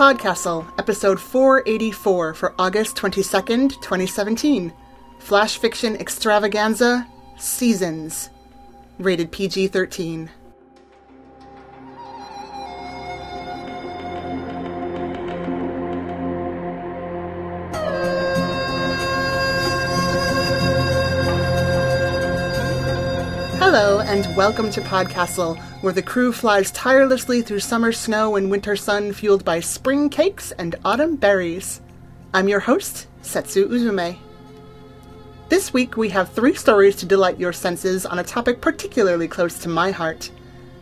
Podcastle, episode 484 for August 22nd, 2017. Flash fiction extravaganza Seasons. Rated PG 13. And welcome to Podcastle, where the crew flies tirelessly through summer snow and winter sun fueled by spring cakes and autumn berries. I'm your host, Setsu Uzume. This week we have three stories to delight your senses on a topic particularly close to my heart.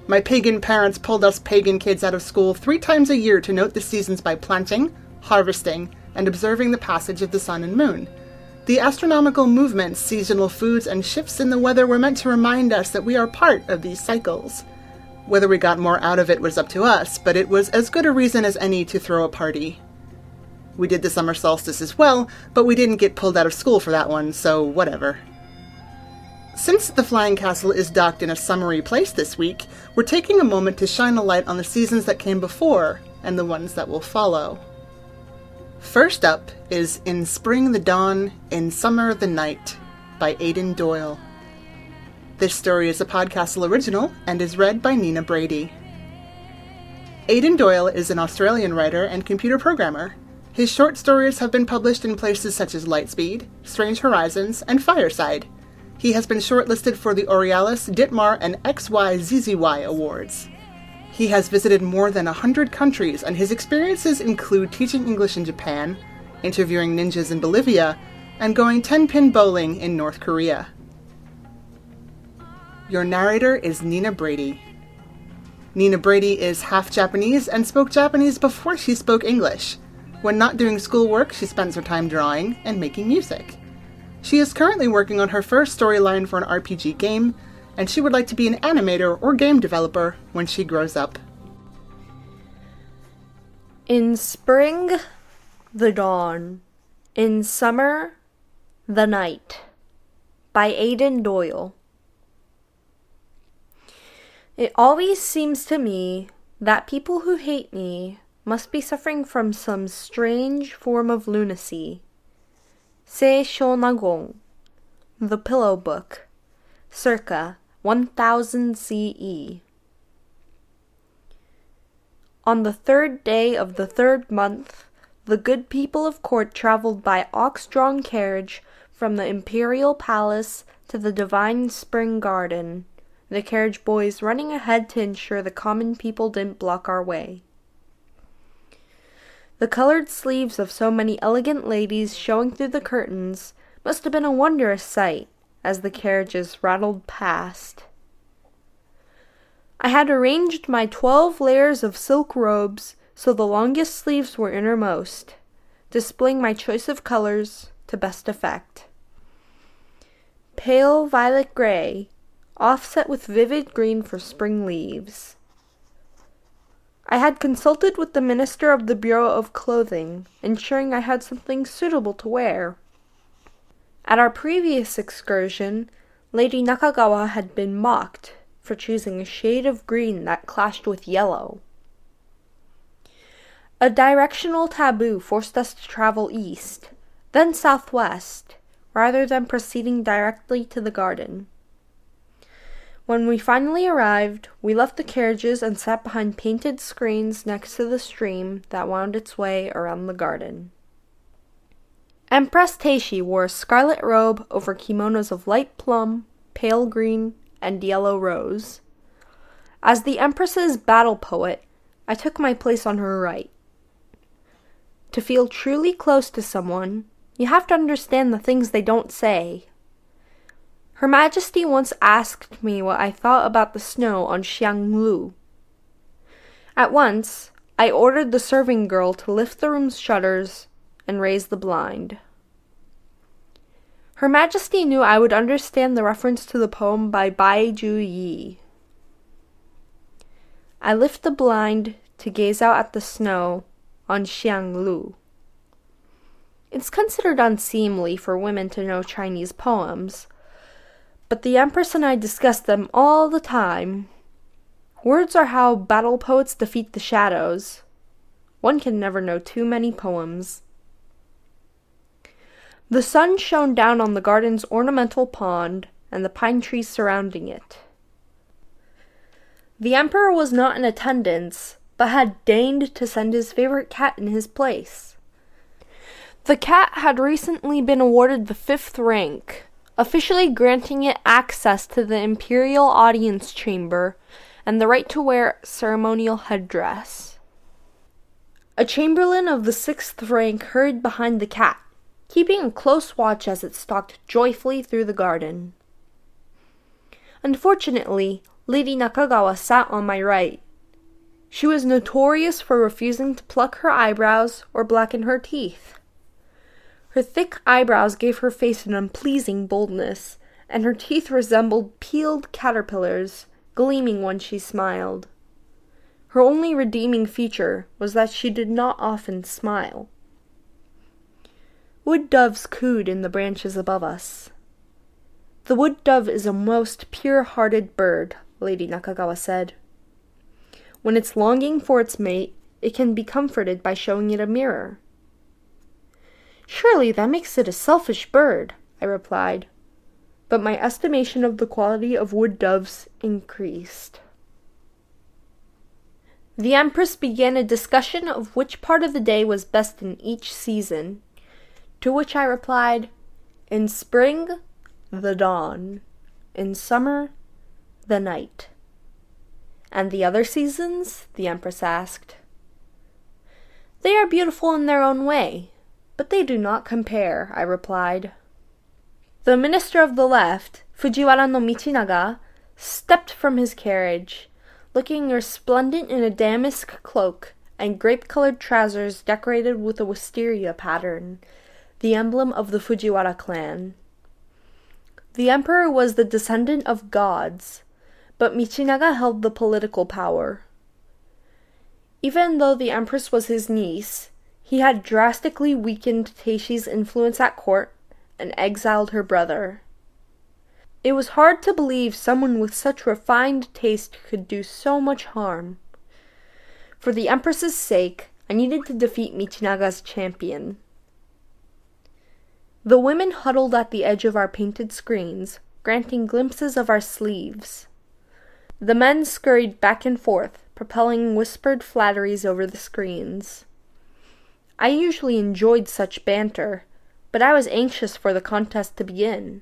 My pagan parents pulled us pagan kids out of school three times a year to note the seasons by planting, harvesting, and observing the passage of the sun and moon. The astronomical movements, seasonal foods, and shifts in the weather were meant to remind us that we are part of these cycles. Whether we got more out of it was up to us, but it was as good a reason as any to throw a party. We did the summer solstice as well, but we didn't get pulled out of school for that one, so whatever. Since the Flying Castle is docked in a summery place this week, we're taking a moment to shine a light on the seasons that came before and the ones that will follow. First up is In Spring the Dawn, In Summer the Night by Aidan Doyle. This story is a Podcastle original and is read by Nina Brady. Aidan Doyle is an Australian writer and computer programmer. His short stories have been published in places such as Lightspeed, Strange Horizons, and Fireside. He has been shortlisted for the Aurealis, Ditmar, and XYZZY awards. He has visited more than 100 countries, and his experiences include teaching English in Japan, interviewing ninjas in Bolivia, and going 10 pin bowling in North Korea. Your narrator is Nina Brady. Nina Brady is half Japanese and spoke Japanese before she spoke English. When not doing schoolwork, she spends her time drawing and making music. She is currently working on her first storyline for an RPG game and she would like to be an animator or game developer when she grows up. In spring, the dawn. In summer, the night. By Aidan Doyle. It always seems to me that people who hate me must be suffering from some strange form of lunacy. Sei Shonagon, The Pillow Book, circa 1000 CE. On the third day of the third month, the good people of court traveled by ox drawn carriage from the imperial palace to the divine spring garden, the carriage boys running ahead to ensure the common people didn't block our way. The colored sleeves of so many elegant ladies showing through the curtains must have been a wondrous sight as the carriages rattled past. I had arranged my twelve layers of silk robes so the longest sleeves were innermost, displaying my choice of colors to best effect. Pale violet gray, offset with vivid green for spring leaves. I had consulted with the Minister of the Bureau of Clothing, ensuring I had something suitable to wear. At our previous excursion, Lady Nakagawa had been mocked for choosing a shade of green that clashed with yellow. A directional taboo forced us to travel east, then southwest, rather than proceeding directly to the garden. When we finally arrived, we left the carriages and sat behind painted screens next to the stream that wound its way around the garden. Empress Teishi wore a scarlet robe over kimonos of light plum, pale green, and yellow rose. As the Empress's battle poet, I took my place on her right. To feel truly close to someone, you have to understand the things they don't say. Her Majesty once asked me what I thought about the snow on Xianglu. At once, I ordered the serving girl to lift the room's shutters and raise the blind. Her Majesty knew I would understand the reference to the poem by Bai Ju Yi. I lift the blind to gaze out at the snow on Xianglu. It's considered unseemly for women to know Chinese poems, but the Empress and I discuss them all the time. Words are how battle poets defeat the shadows. One can never know too many poems. The sun shone down on the garden's ornamental pond and the pine trees surrounding it. The Emperor was not in attendance, but had deigned to send his favorite cat in his place. The cat had recently been awarded the fifth rank, officially granting it access to the imperial audience chamber and the right to wear ceremonial headdress. A chamberlain of the sixth rank hurried behind the cat, keeping a close watch as it stalked joyfully through the garden. Unfortunately, Lady Nakagawa sat on my right. She was notorious for refusing to pluck her eyebrows or blacken her teeth. Her thick eyebrows gave her face an unpleasing boldness, and her teeth resembled peeled caterpillars, gleaming when she smiled. Her only redeeming feature was that she did not often smile. Wood doves cooed in the branches above us. The wood dove is a most pure hearted bird, Lady Nakagawa said. When it's longing for its mate, it can be comforted by showing it a mirror. Surely that makes it a selfish bird, I replied. But my estimation of the quality of wood doves increased. The Empress began a discussion of which part of the day was best in each season, to which I replied, In spring, the dawn. In summer, the night. And the other seasons? the Empress asked. They are beautiful in their own way, but they do not compare, I replied. The minister of the left, Fujiwara no Michinaga, stepped from his carriage, looking resplendent in a damask cloak and grape colored trousers decorated with a wisteria pattern, the emblem of the Fujiwara clan. The emperor was the descendant of gods, but Michinaga held the political power. Even though the empress was his niece, he had drastically weakened Teishi's influence at court and exiled her brother. It was hard to believe someone with such refined taste could do so much harm. For the Empress's sake, I needed to defeat Michinaga's champion. The women huddled at the edge of our painted screens, granting glimpses of our sleeves. The men scurried back and forth, propelling whispered flatteries over the screens. I usually enjoyed such banter, but I was anxious for the contest to begin.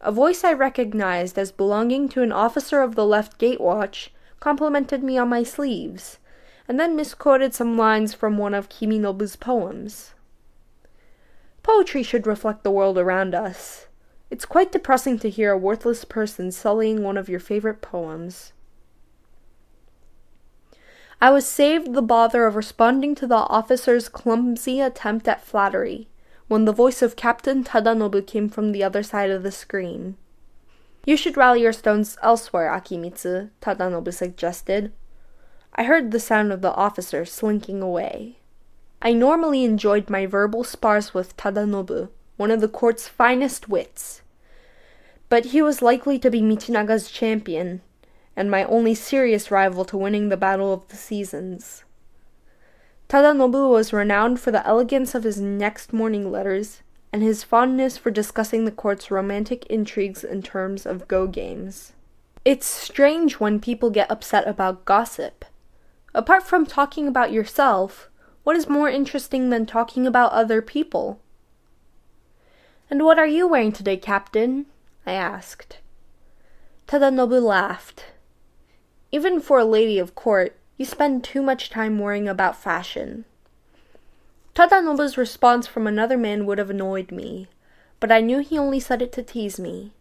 A voice I recognized as belonging to an officer of the left gate watch complimented me on my sleeves, and then misquoted some lines from one of Kiminobu's poems. Poetry should reflect the world around us. It's quite depressing to hear a worthless person sullying one of your favorite poems. I was saved the bother of responding to the officer's clumsy attempt at flattery when the voice of Captain Tadanobu came from the other side of the screen. You should rally your stones elsewhere, Akimitsu, Tadanobu suggested. I heard the sound of the officer slinking away. I normally enjoyed my verbal spars with Tadanobu, one of the court's finest wits. But he was likely to be Michinaga's champion, and my only serious rival to winning the Battle of the Seasons. Tadanobu was renowned for the elegance of his next morning letters and his fondness for discussing the court's romantic intrigues in terms of go games. It's strange when people get upset about gossip. Apart from talking about yourself, what is more interesting than talking about other people? And what are you wearing today, Captain? I asked. Tadanobu laughed. Even for a lady of court, you spend too much time worrying about fashion. Tadanobu's response from another man would have annoyed me, but I knew he only said it to tease me.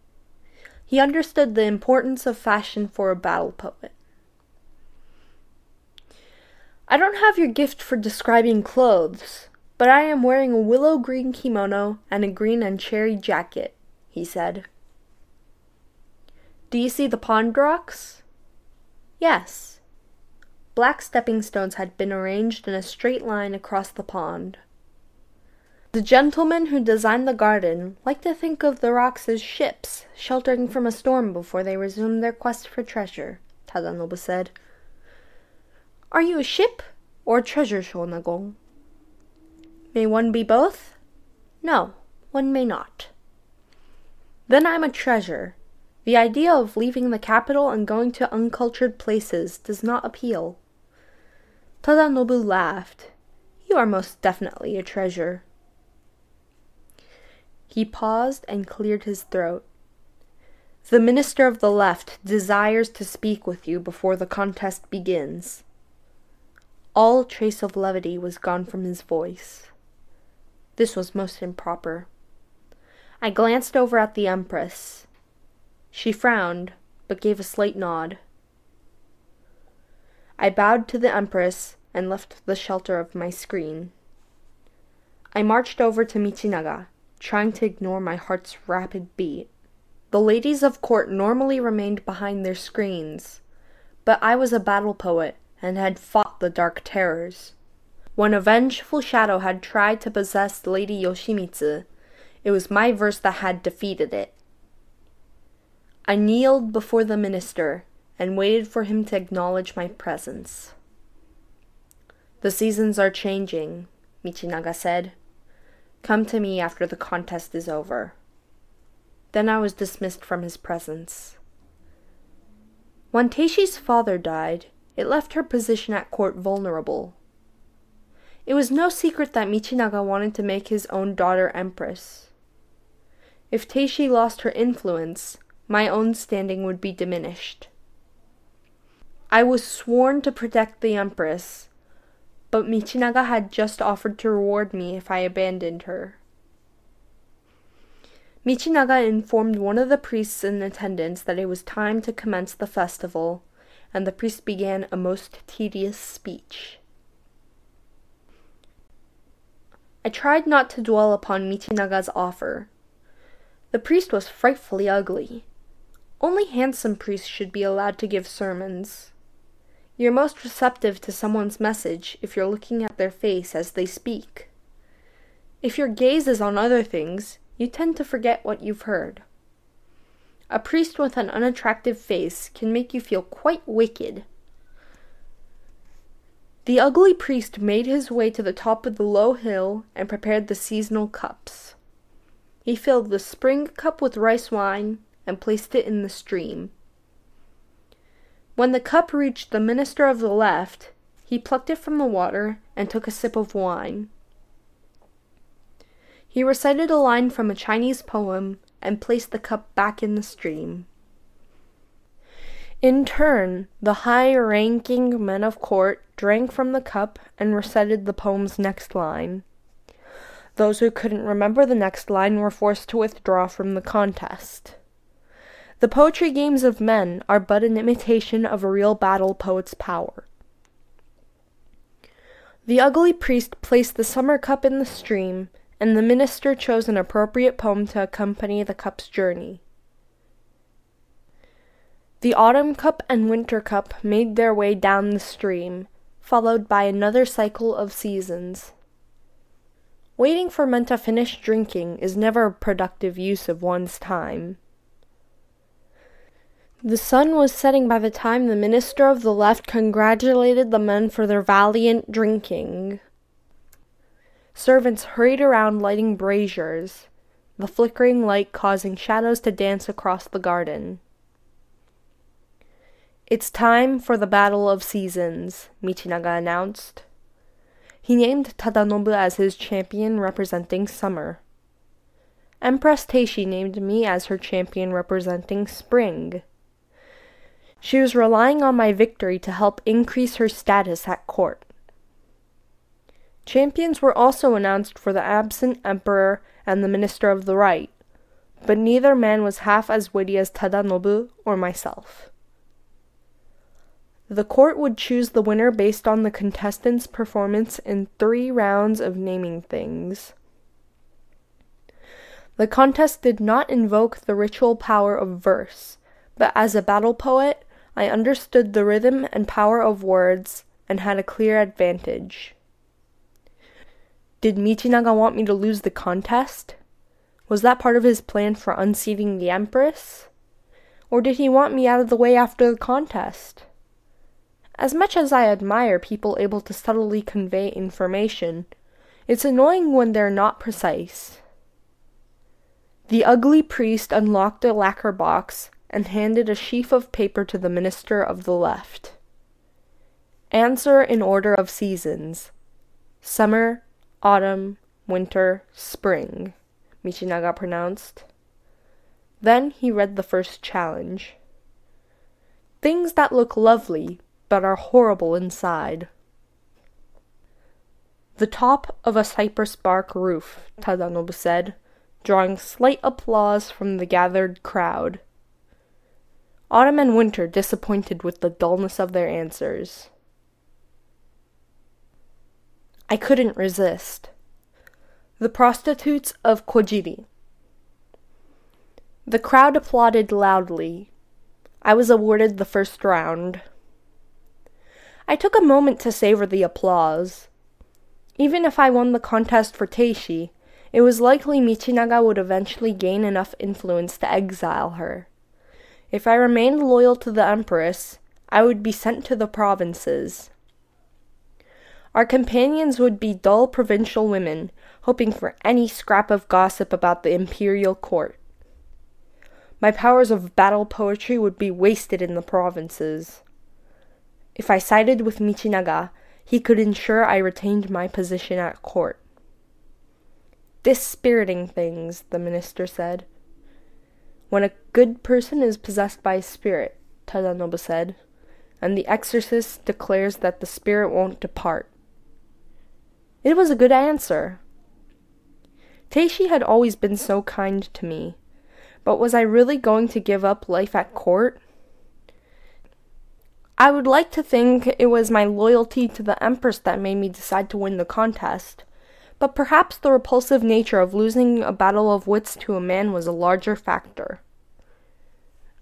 He understood the importance of fashion for a battle poet. I don't have your gift for describing clothes, but I am wearing a willow green kimono and a green and cherry jacket, he said. Do you see the pond rocks? Yes. Black stepping stones had been arranged in a straight line across the pond. The gentlemen who designed the garden liked to think of the rocks as ships sheltering from a storm before they resumed their quest for treasure, Tadanobu said. Are you a ship, or a treasure Shonagon? May one be both? No, one may not. Then I'm a treasure. The idea of leaving the capital and going to uncultured places does not appeal. Tadanobu laughed. You are most definitely a treasure. He paused and cleared his throat. The minister of the left desires to speak with you before the contest begins. All trace of levity was gone from his voice. This was most improper. I glanced over at the Empress. She frowned, but gave a slight nod. I bowed to the Empress and left the shelter of my screen. I marched over to Michinaga, trying to ignore my heart's rapid beat. The ladies of court normally remained behind their screens, but I was a battle poet and had fought the dark terrors. When a vengeful shadow had tried to possess Lady Yoshimitsu, it was my verse that had defeated it. I kneeled before the minister and waited for him to acknowledge my presence. The seasons are changing, Michinaga said. Come to me after the contest is over. Then I was dismissed from his presence. When Teishi's father died, it left her position at court vulnerable. It was no secret that Michinaga wanted to make his own daughter empress. If Teishi lost her influence, my own standing would be diminished. I was sworn to protect the empress, but Michinaga had just offered to reward me if I abandoned her. Michinaga informed one of the priests in attendance that it was time to commence the festival, and the priest began a most tedious speech. I tried not to dwell upon Michinaga's offer. The priest was frightfully ugly. Only handsome priests should be allowed to give sermons. You're most receptive to someone's message if you're looking at their face as they speak. If your gaze is on other things, you tend to forget what you've heard. A priest with an unattractive face can make you feel quite wicked. The ugly priest made his way to the top of the low hill and prepared the seasonal cups. He filled the spring cup with rice wine and placed it in the stream. When the cup reached the minister of the left, he plucked it from the water and took a sip of wine. He recited a line from a Chinese poem and placed the cup back in the stream. In turn, the high ranking men of court drank from the cup and recited the poem's next line. Those who couldn't remember the next line were forced to withdraw from the contest. The poetry games of men are but an imitation of a real battle poet's power. The ugly priest placed the summer cup in the stream and the minister chose an appropriate poem to accompany the cup's journey. The autumn cup and winter cup made their way down the stream, followed by another cycle of seasons. Waiting for men to finish drinking is never a productive use of one's time. The sun was setting by the time the minister of the left congratulated the men for their valiant drinking. Servants hurried around lighting braziers, the flickering light causing shadows to dance across the garden. It's time for the Battle of Seasons, Michinaga announced. He named Tadanobu as his champion representing summer. Empress Teishi named me as her champion representing spring. She was relying on my victory to help increase her status at court. Champions were also announced for the absent emperor and the minister of the right, but neither man was half as witty as Tadanobu or myself. The court would choose the winner based on the contestant's performance in three rounds of naming things. The contest did not invoke the ritual power of verse, but as a battle poet, I understood the rhythm and power of words and had a clear advantage. Did Michinaga want me to lose the contest? Was that part of his plan for unseating the Empress? Or did he want me out of the way after the contest? As much as I admire people able to subtly convey information, it's annoying when they're not precise. The ugly priest unlocked a lacquer box and handed a sheaf of paper to the minister of the left. Answer in order of seasons summer, autumn, winter, spring, Michinaga pronounced. Then he read the first challenge. Things that look lovely but are horrible inside. The top of a cypress bark roof, Tadanobu said, drawing slight applause from the gathered crowd. Autumn and Winter disappointed with the dullness of their answers. I couldn't resist. The prostitutes of Kojiri. The crowd applauded loudly. I was awarded the first round. I took a moment to savor the applause. Even if I won the contest for Teishi, it was likely Michinaga would eventually gain enough influence to exile her. If I remained loyal to the Empress, I would be sent to the provinces. Our companions would be dull provincial women, hoping for any scrap of gossip about the imperial court. My powers of battle poetry would be wasted in the provinces. If I sided with Michinaga, he could ensure I retained my position at court. Dispiriting things, the minister said. When a good person is possessed by a spirit, Tadanobu said, and the exorcist declares that the spirit won't depart. It was a good answer. Teishi had always been so kind to me, but was I really going to give up life at court? I would like to think it was my loyalty to the Empress that made me decide to win the contest, but perhaps the repulsive nature of losing a battle of wits to a man was a larger factor.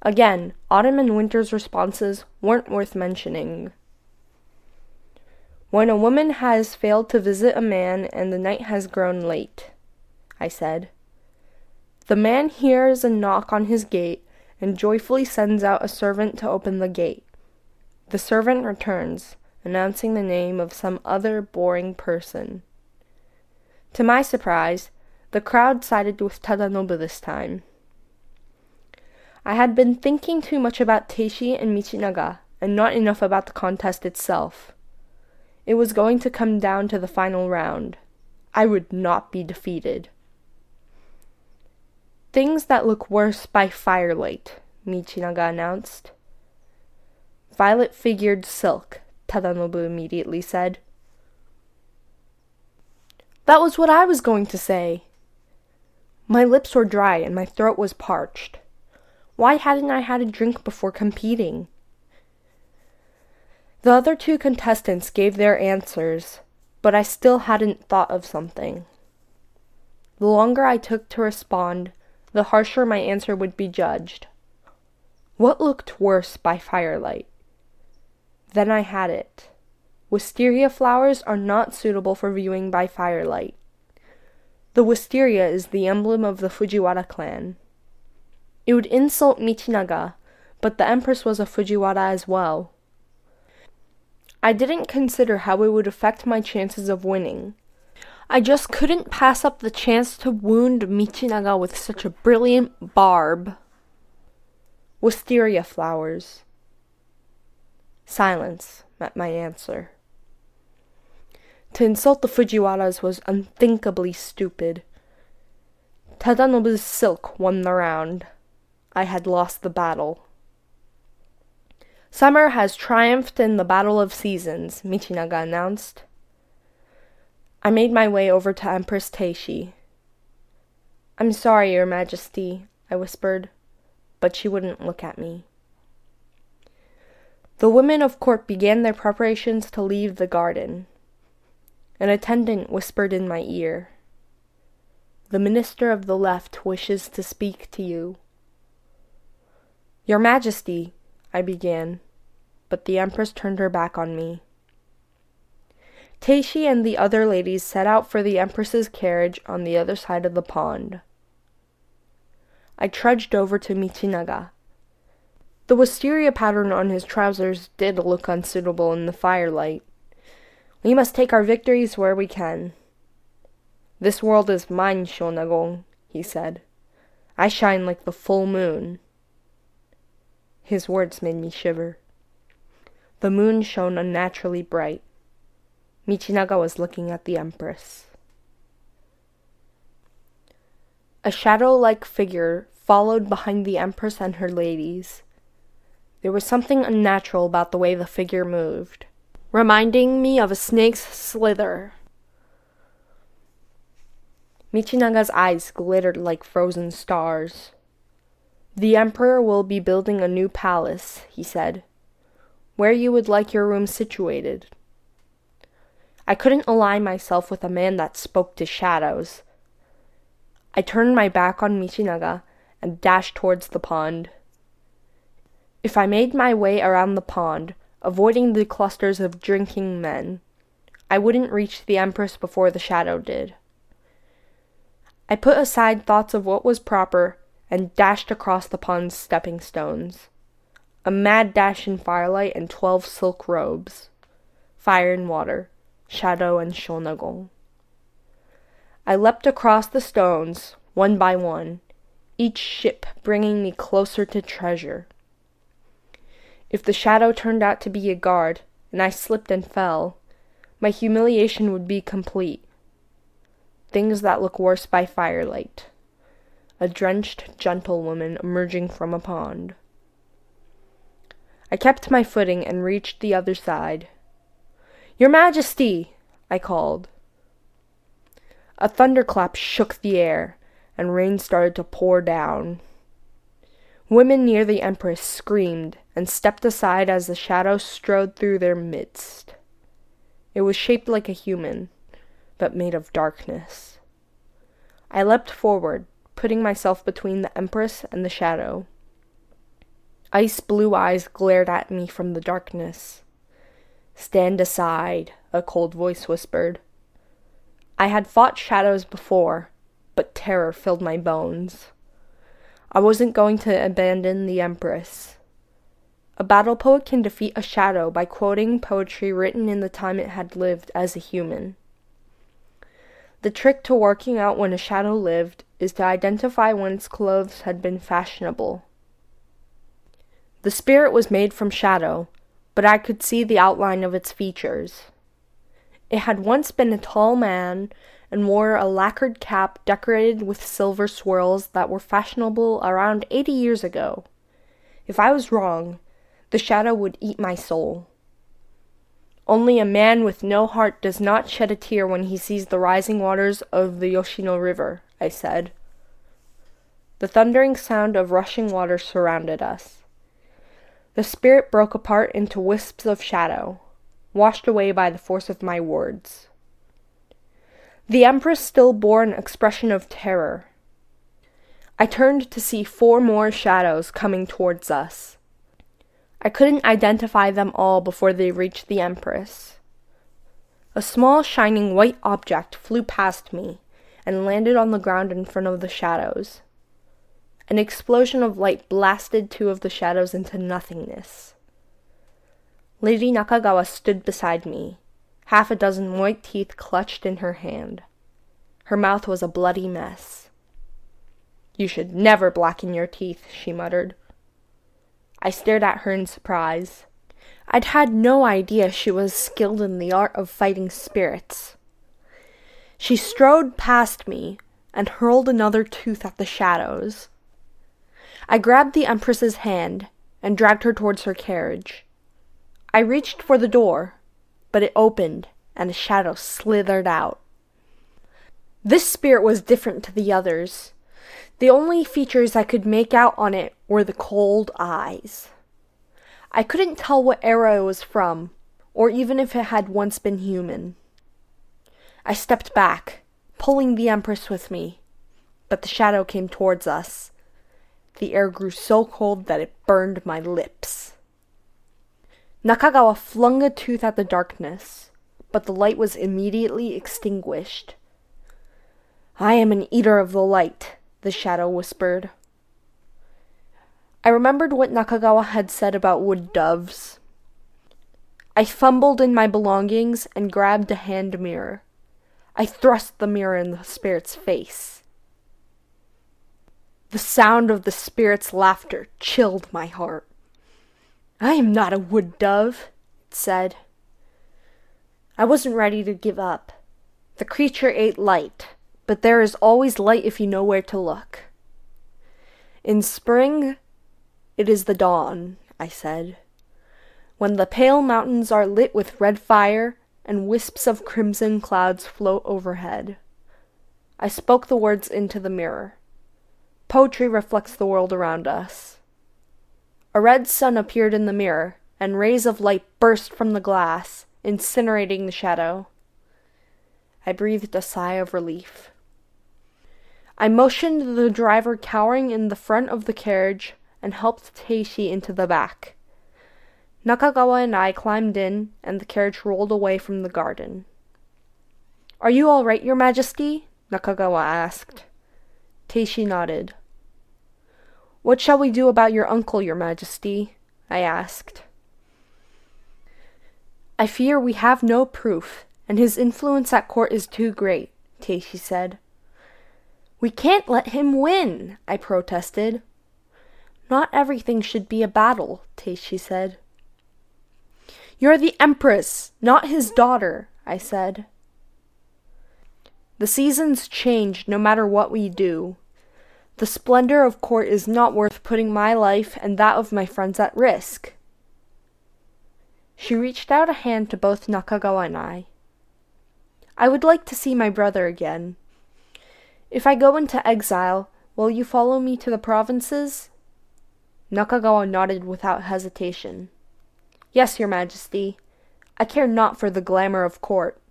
Again, Autumn and Winter's responses weren't worth mentioning. When a woman has failed to visit a man and the night has grown late, I said. The man hears a knock on his gate and joyfully sends out a servant to open the gate. The servant returns, announcing the name of some other boring person. To my surprise, the crowd sided with Tadanobu this time. I had been thinking too much about Teishi and Michinaga, and not enough about the contest itself. It was going to come down to the final round. I would not be defeated. Things that look worse by firelight, Michinaga announced. Violet figured silk, Tadanobu immediately said. That was what I was going to say. My lips were dry and my throat was parched. Why hadn't I had a drink before competing? The other two contestants gave their answers, but I still hadn't thought of something. The longer I took to respond, the harsher my answer would be judged. What looked worse by firelight? Then I had it. Wisteria flowers are not suitable for viewing by firelight. The wisteria is the emblem of the Fujiwara clan. It would insult Michinaga, but the Empress was a Fujiwara as well. I didn't consider how it would affect my chances of winning. I just couldn't pass up the chance to wound Michinaga with such a brilliant barb. Wisteria flowers. Silence met my answer. To insult the Fujiwaras was unthinkably stupid. Tadanobu's silk won the round. I had lost the battle. Summer has triumphed in the Battle of Seasons, Michinaga announced. I made my way over to Empress Teishi. I'm sorry, Your Majesty, I whispered, but she wouldn't look at me. The women of court began their preparations to leave the garden. An attendant whispered in my ear. The minister of the left wishes to speak to you. Your Majesty, I began, but the Empress turned her back on me. Teishi and the other ladies set out for the Empress's carriage on the other side of the pond. I trudged over to Michinaga. The wisteria pattern on his trousers did look unsuitable in the firelight. We must take our victories where we can. This world is mine, Shonagon, he said. I shine like the full moon. His words made me shiver. The moon shone unnaturally bright. Michinaga was looking at the Empress. A shadow like figure followed behind the Empress and her ladies. There was something unnatural about the way the figure moved, reminding me of a snake's slither. Michinaga's eyes glittered like frozen stars. The Emperor will be building a new palace, he said. Where you would like your room situated. I couldn't align myself with a man that spoke to shadows. I turned my back on Michinaga and dashed towards the pond. If I made my way around the pond, avoiding the clusters of drinking men, I wouldn't reach the Empress before the shadow did. I put aside thoughts of what was proper and dashed across the pond's stepping stones. A mad dash in firelight and twelve silk robes. Fire and water, shadow and Shonagon. I leapt across the stones, one by one, each ship bringing me closer to treasure. If the shadow turned out to be a guard, and I slipped and fell, my humiliation would be complete. Things that look worse by firelight a drenched gentlewoman emerging from a pond. I kept my footing and reached the other side. Your Majesty! I called. A thunderclap shook the air, and rain started to pour down. Women near the Empress screamed and stepped aside as the shadow strode through their midst. It was shaped like a human, but made of darkness. I leapt forward, putting myself between the Empress and the shadow. Ice blue eyes glared at me from the darkness. Stand aside, a cold voice whispered. I had fought shadows before, but terror filled my bones. I wasn't going to abandon the Empress. A battle poet can defeat a shadow by quoting poetry written in the time it had lived as a human. The trick to working out when a shadow lived is to identify when its clothes had been fashionable. The spirit was made from shadow, but I could see the outline of its features. It had once been a tall man and wore a lacquered cap decorated with silver swirls that were fashionable around eighty years ago. If I was wrong, the shadow would eat my soul. Only a man with no heart does not shed a tear when he sees the rising waters of the Yoshino River, I said. The thundering sound of rushing water surrounded us. The spirit broke apart into wisps of shadow, washed away by the force of my words. The Empress still bore an expression of terror. I turned to see four more shadows coming towards us. I couldn't identify them all before they reached the Empress. A small shining white object flew past me and landed on the ground in front of the shadows. An explosion of light blasted two of the shadows into nothingness. Lady Nakagawa stood beside me, half a dozen white teeth clutched in her hand. Her mouth was a bloody mess. You should never blacken your teeth, she muttered. I stared at her in surprise. I'd had no idea she was skilled in the art of fighting spirits. She strode past me and hurled another tooth at the shadows. I grabbed the Empress's hand and dragged her towards her carriage. I reached for the door, but it opened and a shadow slithered out. This spirit was different to the others. The only features I could make out on it were the cold eyes. I couldn't tell what era it was from, or even if it had once been human. I stepped back, pulling the Empress with me, but the shadow came towards us. The air grew so cold that it burned my lips. Nakagawa flung a tooth at the darkness, but the light was immediately extinguished. I am an eater of the light, the shadow whispered. I remembered what Nakagawa had said about wood doves. I fumbled in my belongings and grabbed a hand mirror. I thrust the mirror in the spirit's face. The sound of the spirit's laughter chilled my heart. I am not a wood dove, it said. I wasn't ready to give up. The creature ate light, but there is always light if you know where to look. In spring, it is the dawn, I said, when the pale mountains are lit with red fire and wisps of crimson clouds float overhead. I spoke the words into the mirror. Poetry reflects the world around us. A red sun appeared in the mirror, and rays of light burst from the glass, incinerating the shadow. I breathed a sigh of relief. I motioned the driver cowering in the front of the carriage and helped Teishi into the back. Nakagawa and I climbed in, and the carriage rolled away from the garden. Are you all right, Your Majesty? Nakagawa asked. Teishi nodded. What shall we do about your uncle, Your Majesty? I asked. I fear we have no proof, and his influence at court is too great, Teishi said. We can't let him win, I protested. Not everything should be a battle, Teishi said. You're the Empress, not his daughter, I said. The seasons change no matter what we do. The splendor of court is not worth putting my life and that of my friends at risk. She reached out a hand to both Nakagawa and I. I would like to see my brother again. If I go into exile, will you follow me to the provinces? Nakagawa nodded without hesitation. Yes, your majesty. I care not for the glamour of court.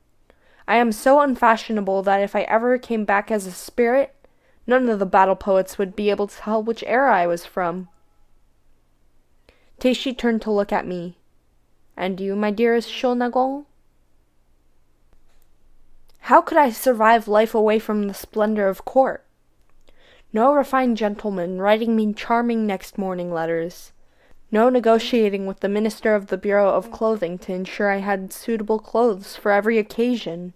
I am so unfashionable that if I ever came back as a spirit, none of the battle poets would be able to tell which era I was from. Teishi turned to look at me. And you, my dearest Shonagon? How could I survive life away from the splendor of court? No refined gentleman writing me charming next morning letters. No negotiating with the Minister of the Bureau of Clothing to ensure I had suitable clothes for every occasion.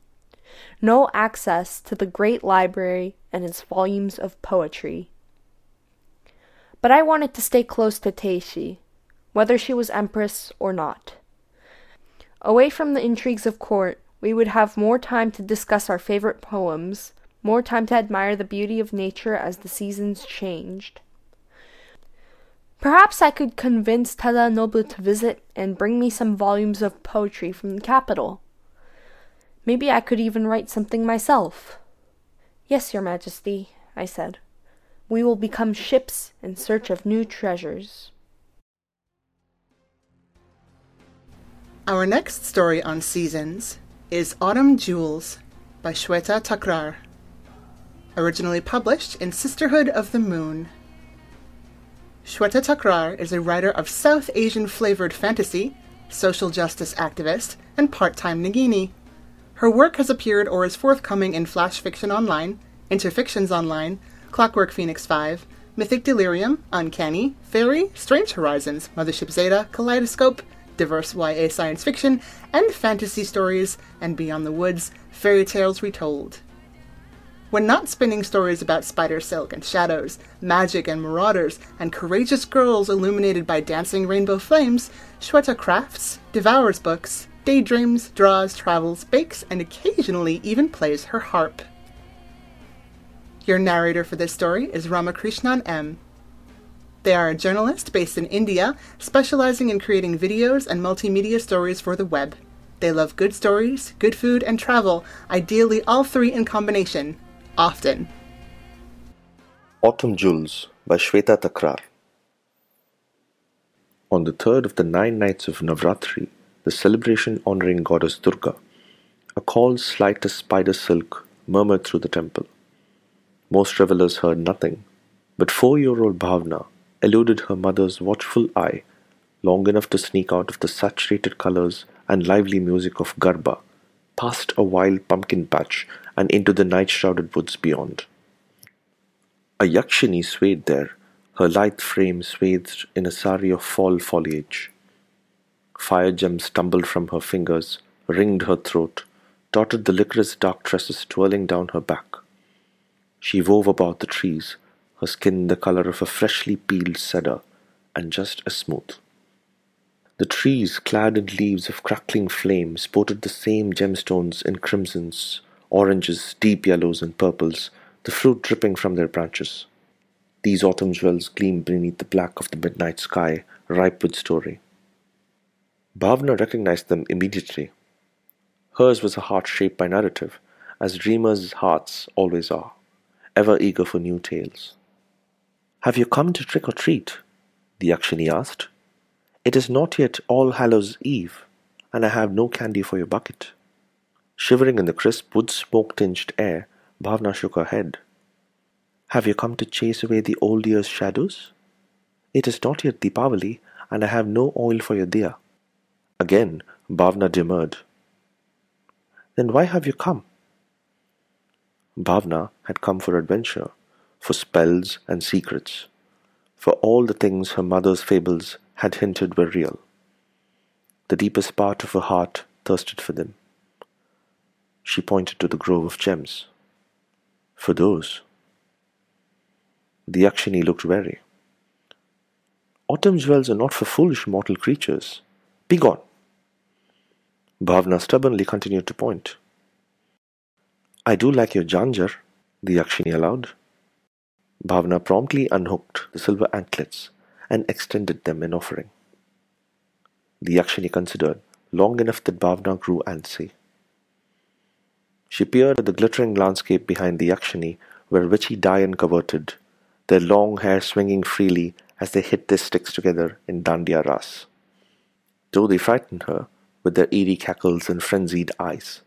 No access to the great library and its volumes of poetry. But I wanted to stay close to Teishi, whether she was empress or not. Away from the intrigues of court, we would have more time to discuss our favorite poems, more time to admire the beauty of nature as the seasons changed. Perhaps I could convince Tadanobu to visit and bring me some volumes of poetry from the capital. Maybe I could even write something myself. Yes, Your Majesty, I said. We will become ships in search of new treasures. Our next story on seasons is Autumn Jewels by Shveta Thakrar originally published in Sisterhood of the Moon. Shveta Thakrar is a writer of South Asian flavored fantasy, social justice activist, and part time Nagini. Her work has appeared or is forthcoming in Flash Fiction Online, Interfictions Online, Clockwork Phoenix 5, Mythic Delirium, Uncanny, Fairy, Strange Horizons, Mothership Zeta, Kaleidoscope, diverse YA science fiction, and fantasy stories, and Beyond the Woods, Fairy Tales Retold. When not spinning stories about spider silk and shadows, magic and marauders, and courageous girls illuminated by dancing rainbow flames, Shveta crafts, devours books, daydreams, draws, travels, bakes, and occasionally even plays her harp. Your narrator for this story is Ramakrishnan M. They are a journalist based in India, specializing in creating videos and multimedia stories for the web. They love good stories, good food, and travel, ideally all three in combination, often. Autumn Jewels by Shveta Thakrar. On the third of the nine nights of Navratri, the celebration honoring goddess Durga, a call slight as spider silk murmured through the temple. Most revelers heard nothing, but four year old Bhavna eluded her mother's watchful eye long enough to sneak out of the saturated colors and lively music of Garba past a wild pumpkin patch and into the night shrouded woods beyond. A Yakshini swayed there, her lithe frame swathed in a sari of fall foliage. Fire gems tumbled from her fingers, ringed her throat, dotted the licorice dark tresses twirling down her back. She wove about the trees, her skin the color of a freshly peeled cedar, and just as smooth. The trees, clad in leaves of crackling flame, sported the same gemstones in crimsons, oranges, deep yellows, and purples, the fruit dripping from their branches. These autumn jewels gleamed beneath the black of the midnight sky, ripe with story. Bhavna recognized them immediately. Hers was a heart shaped by narrative, as dreamers' hearts always are, ever eager for new tales. Have you come to trick or treat? the Yakshini asked. It is not yet All Hallows Eve, and I have no candy for your bucket. Shivering in the crisp wood smoke tinged air, Bhavna shook her head. Have you come to chase away the old year's shadows? It is not yet Deepavali, and I have no oil for your diya. Again, Bhavna demurred. Then why have you come? Bhavna had come for adventure, for spells and secrets, for all the things her mother's fables had hinted were real. The deepest part of her heart thirsted for them. She pointed to the grove of gems. For those. The Yakshini looked wary. Autumn jewels are not for foolish mortal creatures. Begone! Bhavna stubbornly continued to point. I do like your janjar, the Yakshini allowed. Bhavna promptly unhooked the silver anklets and extended them in offering. The Yakshini considered long enough that Bhavna grew antsy. She peered at the glittering landscape behind the Yakshini where witchy Dayan coverted their long hair swinging freely as they hit their sticks together in Dandiya Ras. Though they frightened her with their eerie cackles and frenzied eyes,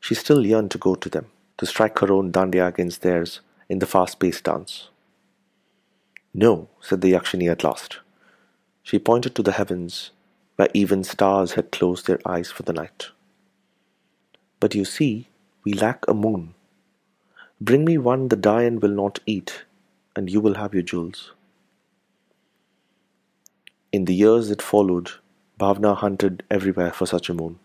she still yearned to go to them, to strike her own Dandiya against theirs in the fast-paced dance. No, said the Yakshini at last. She pointed to the heavens, where even stars had closed their eyes for the night. But you see, we lack a moon. Bring me one the Dayan will not eat, and you will have your jewels. In the years that followed, Bhavna hunted everywhere for such a moon.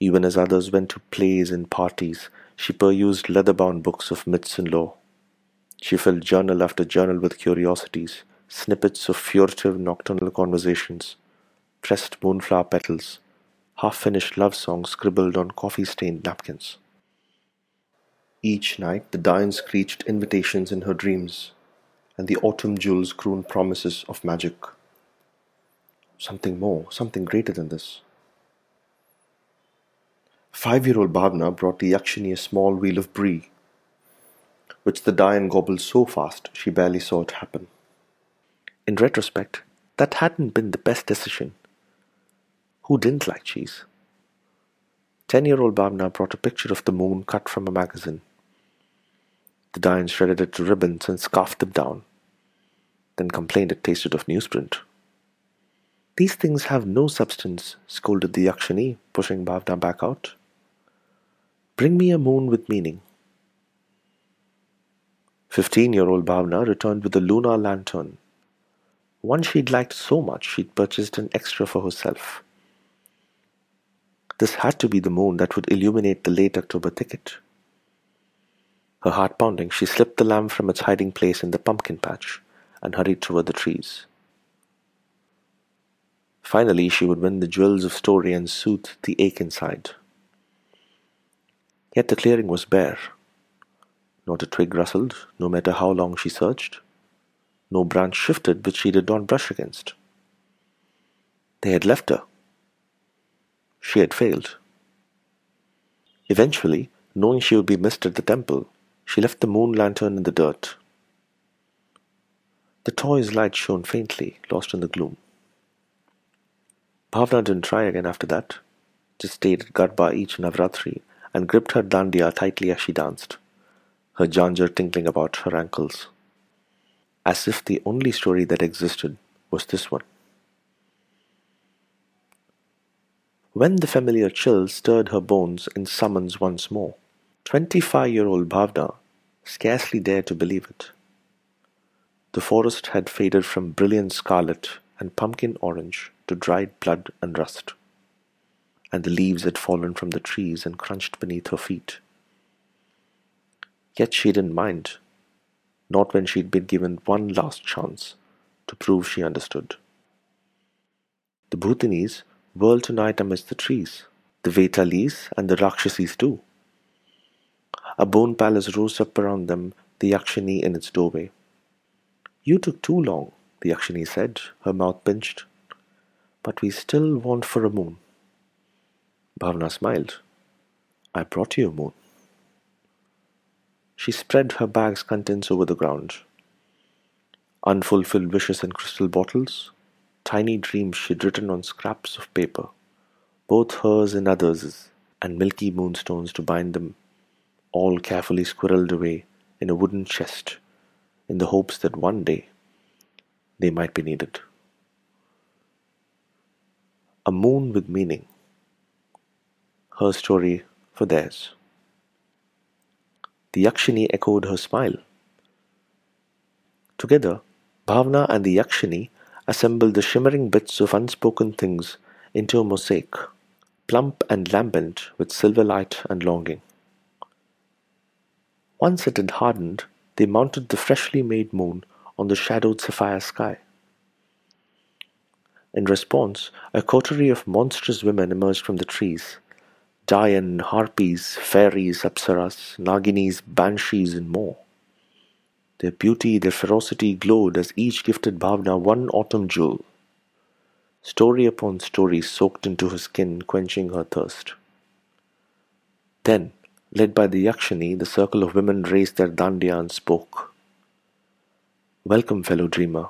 Even as others went to plays and parties, she perused leather bound books of myths and lore. She filled journal after journal with curiosities, snippets of furtive nocturnal conversations, pressed moonflower petals, half finished love songs scribbled on coffee stained napkins. Each night the Dayan screeched invitations in her dreams, and the autumn jewels crooned promises of magic. Something more, something greater than this. Five year old Bhavna brought the Yakshini a small wheel of brie, which the Dayan gobbled so fast she barely saw it happen. In retrospect, that hadn't been the best decision. Who didn't like cheese? Ten year old Bhavna brought a picture of the moon cut from a magazine. The Dayan shredded it to ribbons and scarfed them down, then complained it tasted of newsprint. These things have no substance, scolded the Yakshini, pushing Bhavna back out. Bring me a moon with meaning. Fifteen year old Bhavna returned with a lunar lantern. One she'd liked so much she'd purchased an extra for herself. This had to be the moon that would illuminate the late October thicket. Her heart pounding, she slipped the lamp from its hiding place in the pumpkin patch and hurried toward the trees. Finally, she would win the jewels of story and soothe the ache inside. Yet the clearing was bare. Not a twig rustled, no matter how long she searched. No branch shifted which she did not brush against. They had left her. She had failed. Eventually, knowing she would be missed at the temple, she left the moon lantern in the dirt. The toy's light shone faintly, lost in the gloom. Bhavna didn't try again after that, just stayed at Garba each Navratri and gripped her dandiya tightly as she danced, her janjar tinkling about her ankles, as if the only story that existed was this one. When the familiar chill stirred her bones in summons once more, Twenty-five-year-old Bhavna scarcely dared to believe it. the forest had faded from brilliant scarlet and pumpkin orange to dried blood and rust, and the leaves had fallen from the trees and crunched beneath her feet. Yet she didn't mind, not when she'd been given one last chance to prove she understood. The Bhutinis whirled tonight amidst the trees, the Vetalis and the Rakshasis too. A bone palace rose up around them, the Yakshini in its doorway. You took too long, the Yakshini said, her mouth pinched. But we still want for a moon. Bhavna smiled. I brought you a moon. She spread her bag's contents over the ground. Unfulfilled wishes in crystal bottles, tiny dreams she'd written on scraps of paper, both hers and others', and milky moonstones to bind them, all carefully squirreled away in a wooden chest, in the hopes that one day they might be needed. A moon with meaning. Her story for theirs. The Yakshini echoed her smile. Together, Bhavna and the Yakshini assembled the shimmering bits of unspoken things into a mosaic, plump and lambent with silver light and longing. Once it had hardened, they mounted the freshly made moon on the shadowed sapphire sky. In response, a coterie of monstrous women emerged from the trees, Dayan, harpies, fairies, apsaras, naginis, banshees, and more. Their beauty, their ferocity glowed as each gifted Bhavna one autumn jewel. Story upon story soaked into her skin, quenching her thirst. Then, led by the Yakshini, the circle of women raised their dandiya and spoke. Welcome, fellow dreamer,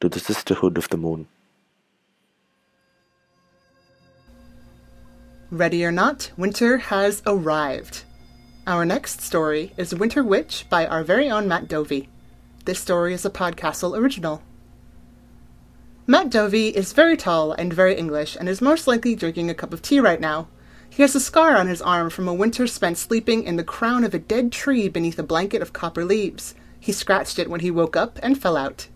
to the sisterhood of the moon. Ready or not, winter has arrived. Our next story is Winter Witch by our very own Matt Dovey. This story is a Podcastle original. Matt Dovey is very tall and very English and is most likely drinking a cup of tea right now. He has a scar on his arm from a winter spent sleeping in the crown of a dead tree beneath a blanket of copper leaves. He scratched it when he woke up and fell out.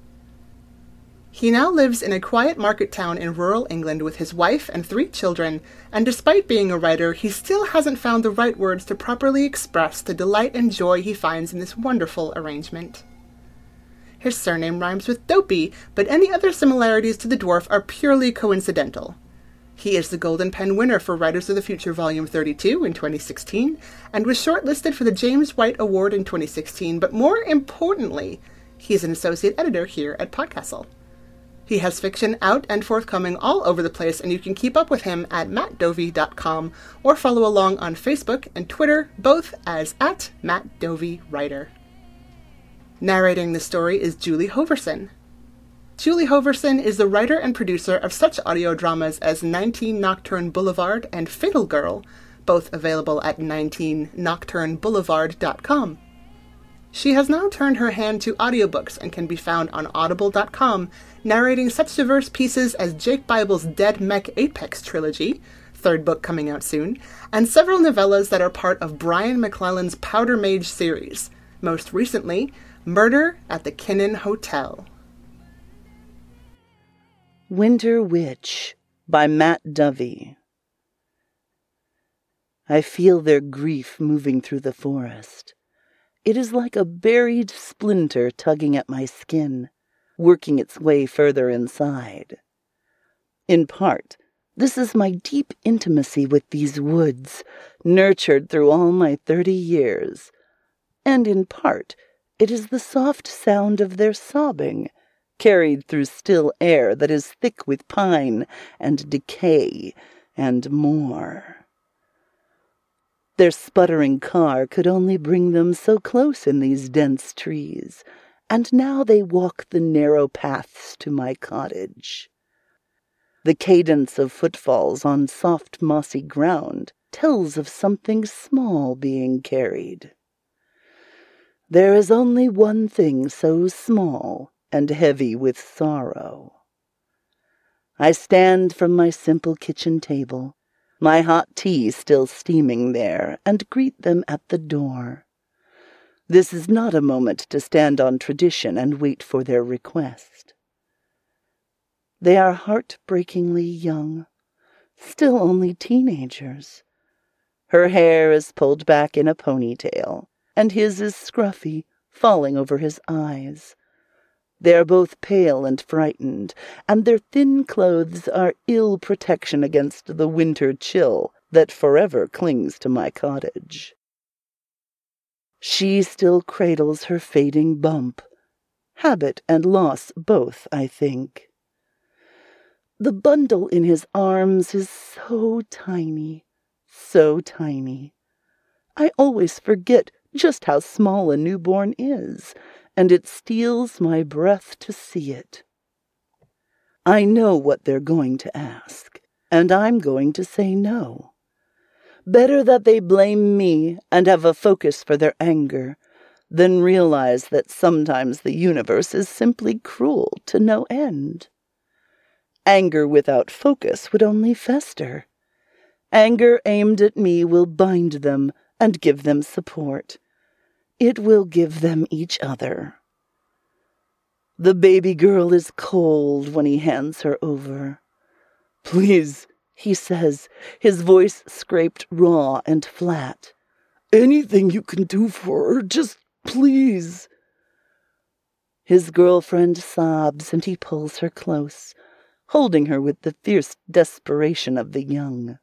He now lives in a quiet market town in rural England with his wife and three children, and despite being a writer, he still hasn't found the right words to properly express the delight and joy he finds in this wonderful arrangement. His surname rhymes with Dopey, but any other similarities to the dwarf are purely coincidental. He is the Golden Pen winner for Writers of the Future Volume 32 in 2016, and was shortlisted for the James White Award in 2016, but more importantly, he is an associate editor here at Podcastle. He has fiction out and forthcoming all over the place, and you can keep up with him at mattdovey.com or follow along on Facebook and Twitter, both as at Matt Dovey Writer. Narrating the story is Julie Hoverson. Julie Hoverson is the writer and producer of such audio dramas as 19 Nocturne Boulevard and Fatal Girl, both available at 19nocturneboulevard.com. She has now turned her hand to audiobooks and can be found on audible.com, narrating such diverse pieces as Jake Bible's Dead Mech Apex trilogy, third book coming out soon, and several novellas that are part of Brian McClellan's Powder Mage series, most recently, Murder at the Kinnen Hotel. Winter Witch by Matt Dovey. I feel their grief moving through the forest. It is like a buried splinter tugging at my skin, working its way further inside. In part, this is my deep intimacy with these woods, nurtured through all my thirty years. And in part, it is the soft sound of their sobbing, carried through still air that is thick with pine and decay and more. Their sputtering car could only bring them so close in these dense trees, and now they walk the narrow paths to my cottage. The cadence of footfalls on soft mossy ground tells of something small being carried. There is only one thing so small and heavy with sorrow. I stand from my simple kitchen table my hot tea still steaming there, and greet them at the door. This is not a moment to stand on tradition and wait for their request. They are heartbreakingly young, still only teenagers. Her hair is pulled back in a ponytail, and his is scruffy, falling over his eyes. They are both pale and frightened, and their thin clothes are ill protection against the winter chill that forever clings to my cottage. She still cradles her fading bump. Habit and loss both, I think. The bundle in his arms is so tiny, so tiny. I always forget just how small a newborn is, and it steals my breath to see it. I know what they're going to ask, and I'm going to say no. Better that they blame me and have a focus for their anger than realize that sometimes the universe is simply cruel to no end. Anger without focus would only fester. Anger aimed at me will bind them and give them support. It will give them each other. The baby girl is cold when he hands her over. Please, he says, his voice scraped raw and flat. Anything you can do for her, just please. His girlfriend sobs and he pulls her close, holding her with the fierce desperation of the young.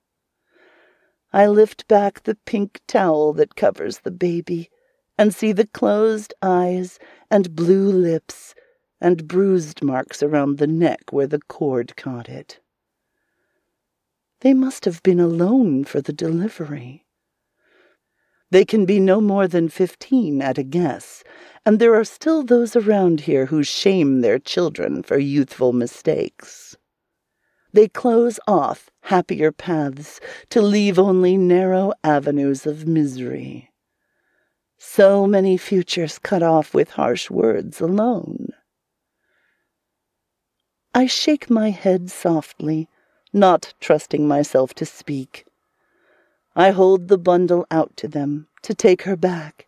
I lift back the pink towel that covers the baby and see the closed eyes and blue lips and bruised marks around the neck where the cord caught it. They must have been alone for the delivery. They can be no more than fifteen at a guess, and there are still those around here who shame their children for youthful mistakes. They close off happier paths to leave only narrow avenues of misery. So many futures cut off with harsh words alone. I shake my head softly not trusting myself to speak. I hold the bundle out to them to take her back,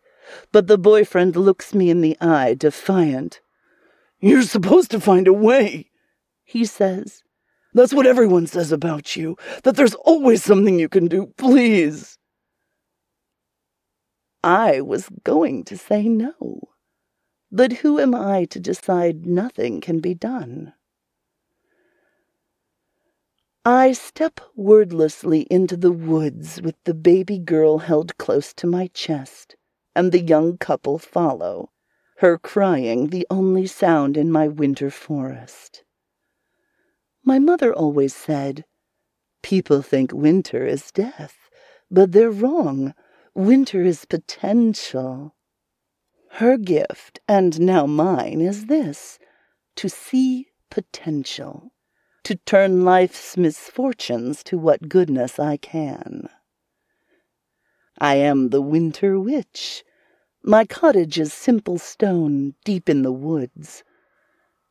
but the boyfriend looks me in the eye, defiant. You're supposed to find a way, he says. That's what everyone says about you, that there's always something you can do, please. I was going to say no, but who am I to decide nothing can be done? I step wordlessly into the woods with the baby girl held close to my chest, and the young couple follow, her crying the only sound in my winter forest. My mother always said, People think winter is death, but they're wrong. Winter is potential. Her gift, and now mine, is this to see potential to turn life's misfortunes to what goodness I can. I am the winter witch. My cottage is simple stone deep in the woods.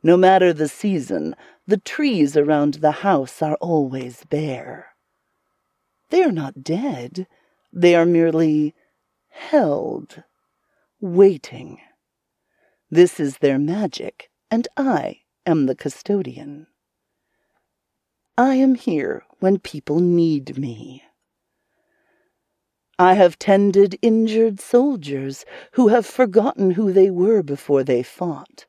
No matter the season, the trees around the house are always bare. They are not dead. They are merely held, waiting. This is their magic, and I am the custodian. I am here when people need me. I have tended injured soldiers who have forgotten who they were before they fought.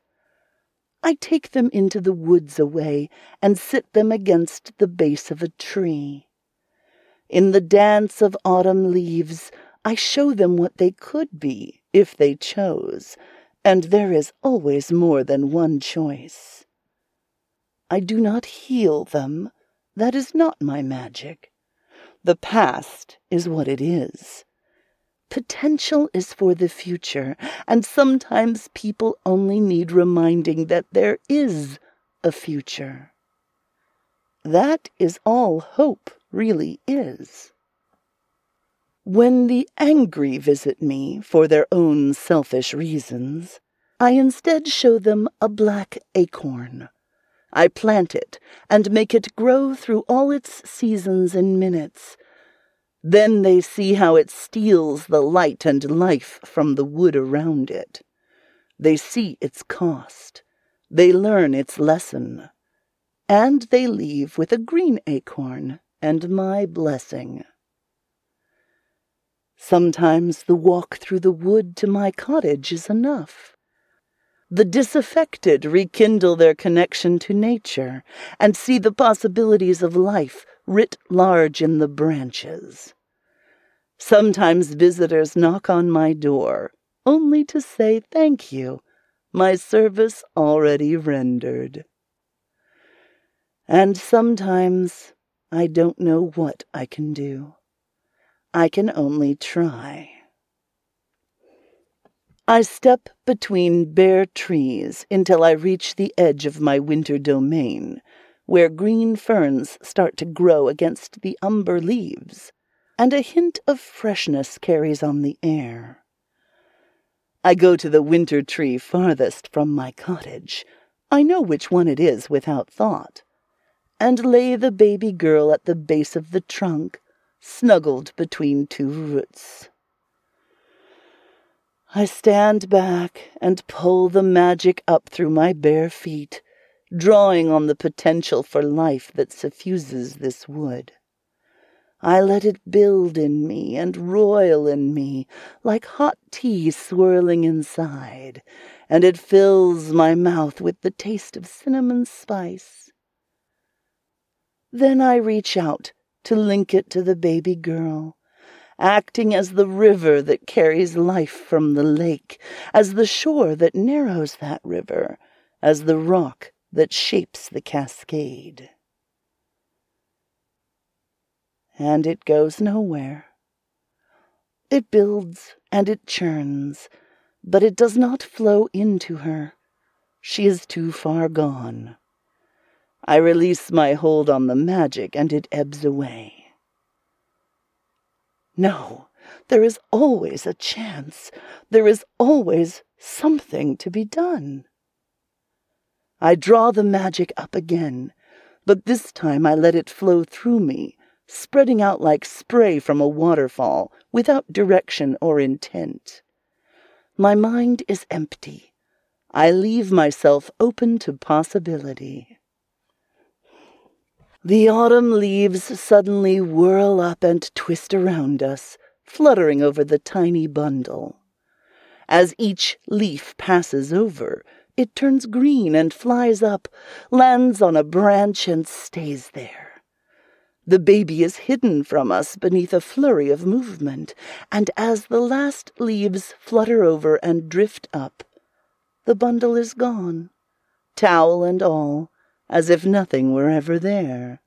I take them into the woods away and sit them against the base of a tree. In the dance of autumn leaves, I show them what they could be if they chose, and there is always more than one choice. I do not heal them, that is not my magic. The past is what it is. Potential is for the future, and sometimes people only need reminding that there is a future. That is all hope really is. When the angry visit me for their own selfish reasons, I instead show them a black acorn I plant it and make it grow through all its seasons in minutes. Then they see how it steals the light and life from the wood around it. They see its cost. They learn its lesson. And they leave with a green acorn and my blessing. Sometimes the walk through the wood to my cottage is enough. The disaffected rekindle their connection to nature and see the possibilities of life writ large in the branches. Sometimes visitors knock on my door, only to say thank you, my service already rendered. And sometimes I don't know what I can do. I can only try. I step between bare trees until I reach the edge of my winter domain, where green ferns start to grow against the umber leaves, and a hint of freshness carries on the air. I go to the winter tree farthest from my cottage. I know which one it is without thought, and lay the baby girl at the base of the trunk, snuggled between two roots. I stand back and pull the magic up through my bare feet, drawing on the potential for life that suffuses this wood. I let it build in me and roil in me like hot tea swirling inside, and it fills my mouth with the taste of cinnamon spice. Then I reach out to link it to the baby girl acting as the river that carries life from the lake, as the shore that narrows that river, as the rock that shapes the cascade. And it goes nowhere. It builds and it churns, but it does not flow into her. She is too far gone. I release my hold on the magic and it ebbs away. No, there is always a chance. There is always something to be done. I draw the magic up again, but this time I let it flow through me, spreading out like spray from a waterfall, without direction or intent. My mind is empty. I leave myself open to possibility. The autumn leaves suddenly whirl up and twist around us, fluttering over the tiny bundle. As each leaf passes over, it turns green and flies up, lands on a branch and stays there. The baby is hidden from us beneath a flurry of movement, and as the last leaves flutter over and drift up, the bundle is gone, towel and all, as if nothing were ever there.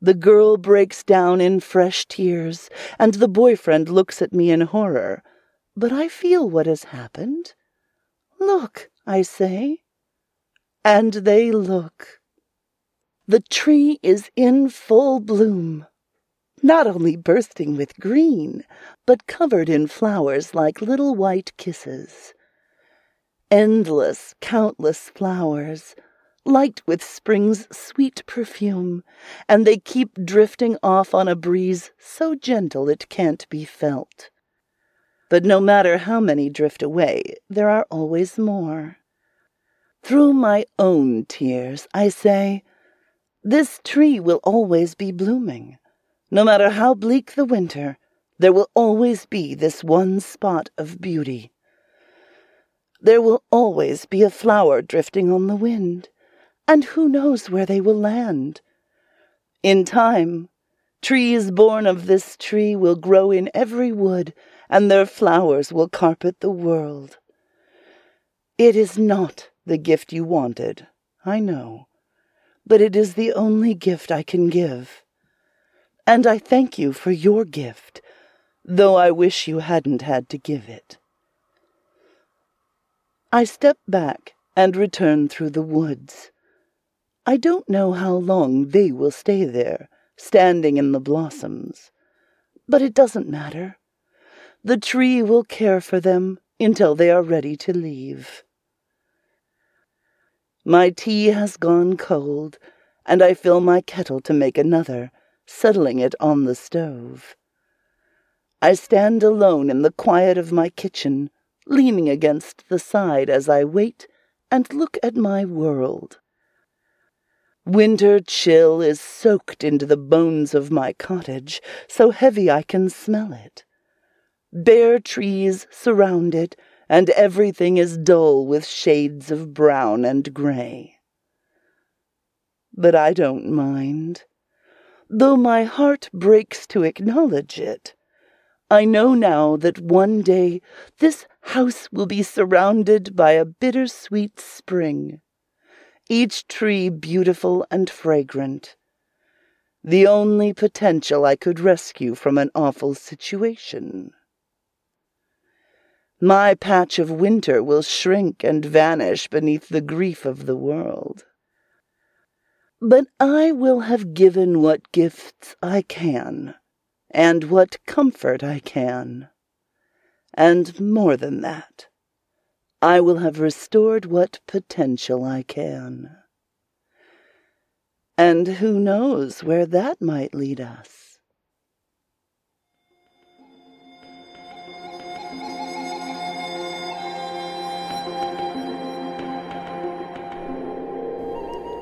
The girl breaks down in fresh tears, and the boyfriend looks at me in horror. But I feel what has happened. Look, I say. And they look. The tree is in full bloom, not only bursting with green, but covered in flowers like little white kisses endless, countless flowers, light with spring's sweet perfume, and they keep drifting off on a breeze so gentle it can't be felt. But no matter how many drift away, there are always more. Through my own tears, I say, this tree will always be blooming. No matter how bleak the winter, there will always be this one spot of beauty there will always be a flower drifting on the wind, and who knows where they will land? In time, trees born of this tree will grow in every wood, and their flowers will carpet the world. It is not the gift you wanted, I know, but it is the only gift I can give. And I thank you for your gift, though I wish you hadn't had to give it. I step back and return through the woods. I don't know how long they will stay there, standing in the blossoms. But it doesn't matter. The tree will care for them until they are ready to leave. My tea has gone cold, and I fill my kettle to make another, settling it on the stove. I stand alone in the quiet of my kitchen, leaning against the side as I wait and look at my world. Winter chill is soaked into the bones of my cottage, so heavy I can smell it. Bare trees surround it, and everything is dull with shades of brown and gray. But I don't mind. Though my heart breaks to acknowledge it, I know now that one day this house will be surrounded by a bittersweet spring each tree beautiful and fragrant. The only potential I could rescue from an awful situation. My patch of winter will shrink and vanish beneath the grief of the world. But I will have given what gifts I can, and what comfort I can, and more than that. I will have restored what potential I can. And who knows where that might lead us?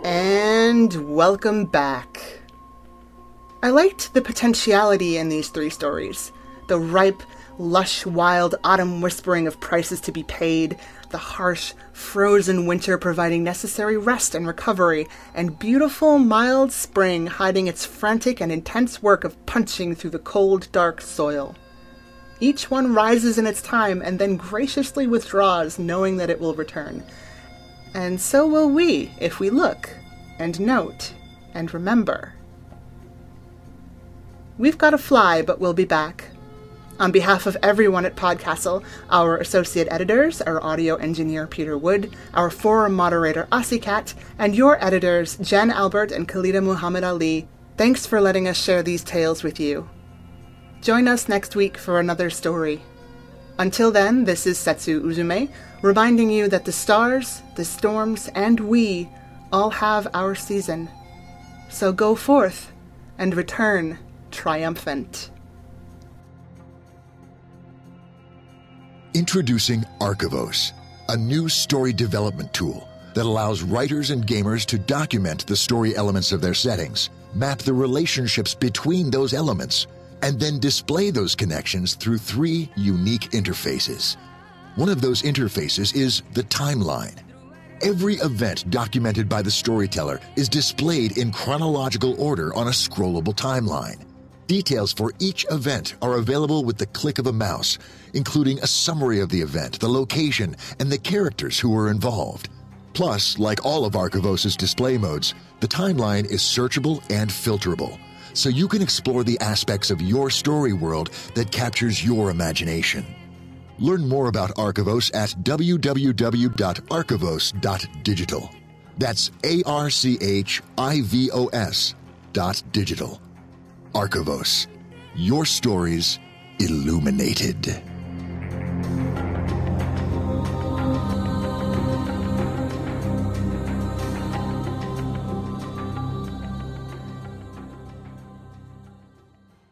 And welcome back. I liked the potentiality in these three stories the ripe, lush, wild autumn whispering of prices to be paid, the harsh, frozen winter providing necessary rest and recovery, and beautiful, mild spring hiding its frantic and intense work of punching through the cold, dark soil. Each one rises in its time and then graciously withdraws, knowing that it will return. And so will we if we look, and note, and remember. We've got to fly, but we'll be back. On behalf of everyone at Podcastle, our associate editors, our audio engineer Peter Wood, our forum moderator Cat, and your editors Jen Albert and Khaalidah Muhammad Ali, thanks for letting us share these tales with you. Join us next week for another story. Until then, this is Setsu Uzume, reminding you that the stars, the storms, and we all have our season. So go forth and return triumphant. Introducing Archivos, a new story development tool that allows writers and gamers to document the story elements of their settings, map the relationships between those elements, and then display those connections through three unique interfaces. One of those interfaces is the timeline. Every event documented by the storyteller is displayed in chronological order on a scrollable timeline. Details for each event are available with the click of a mouse, including a summary of the event, the location, and the characters who were involved. Plus, like all of Archivos' display modes, the timeline is searchable and filterable, so you can explore the aspects of your story world that captures your imagination. Learn more about Archivos at www.archivos.digital. That's A R C H I V O S dot digital. Archivos. Your stories illuminated.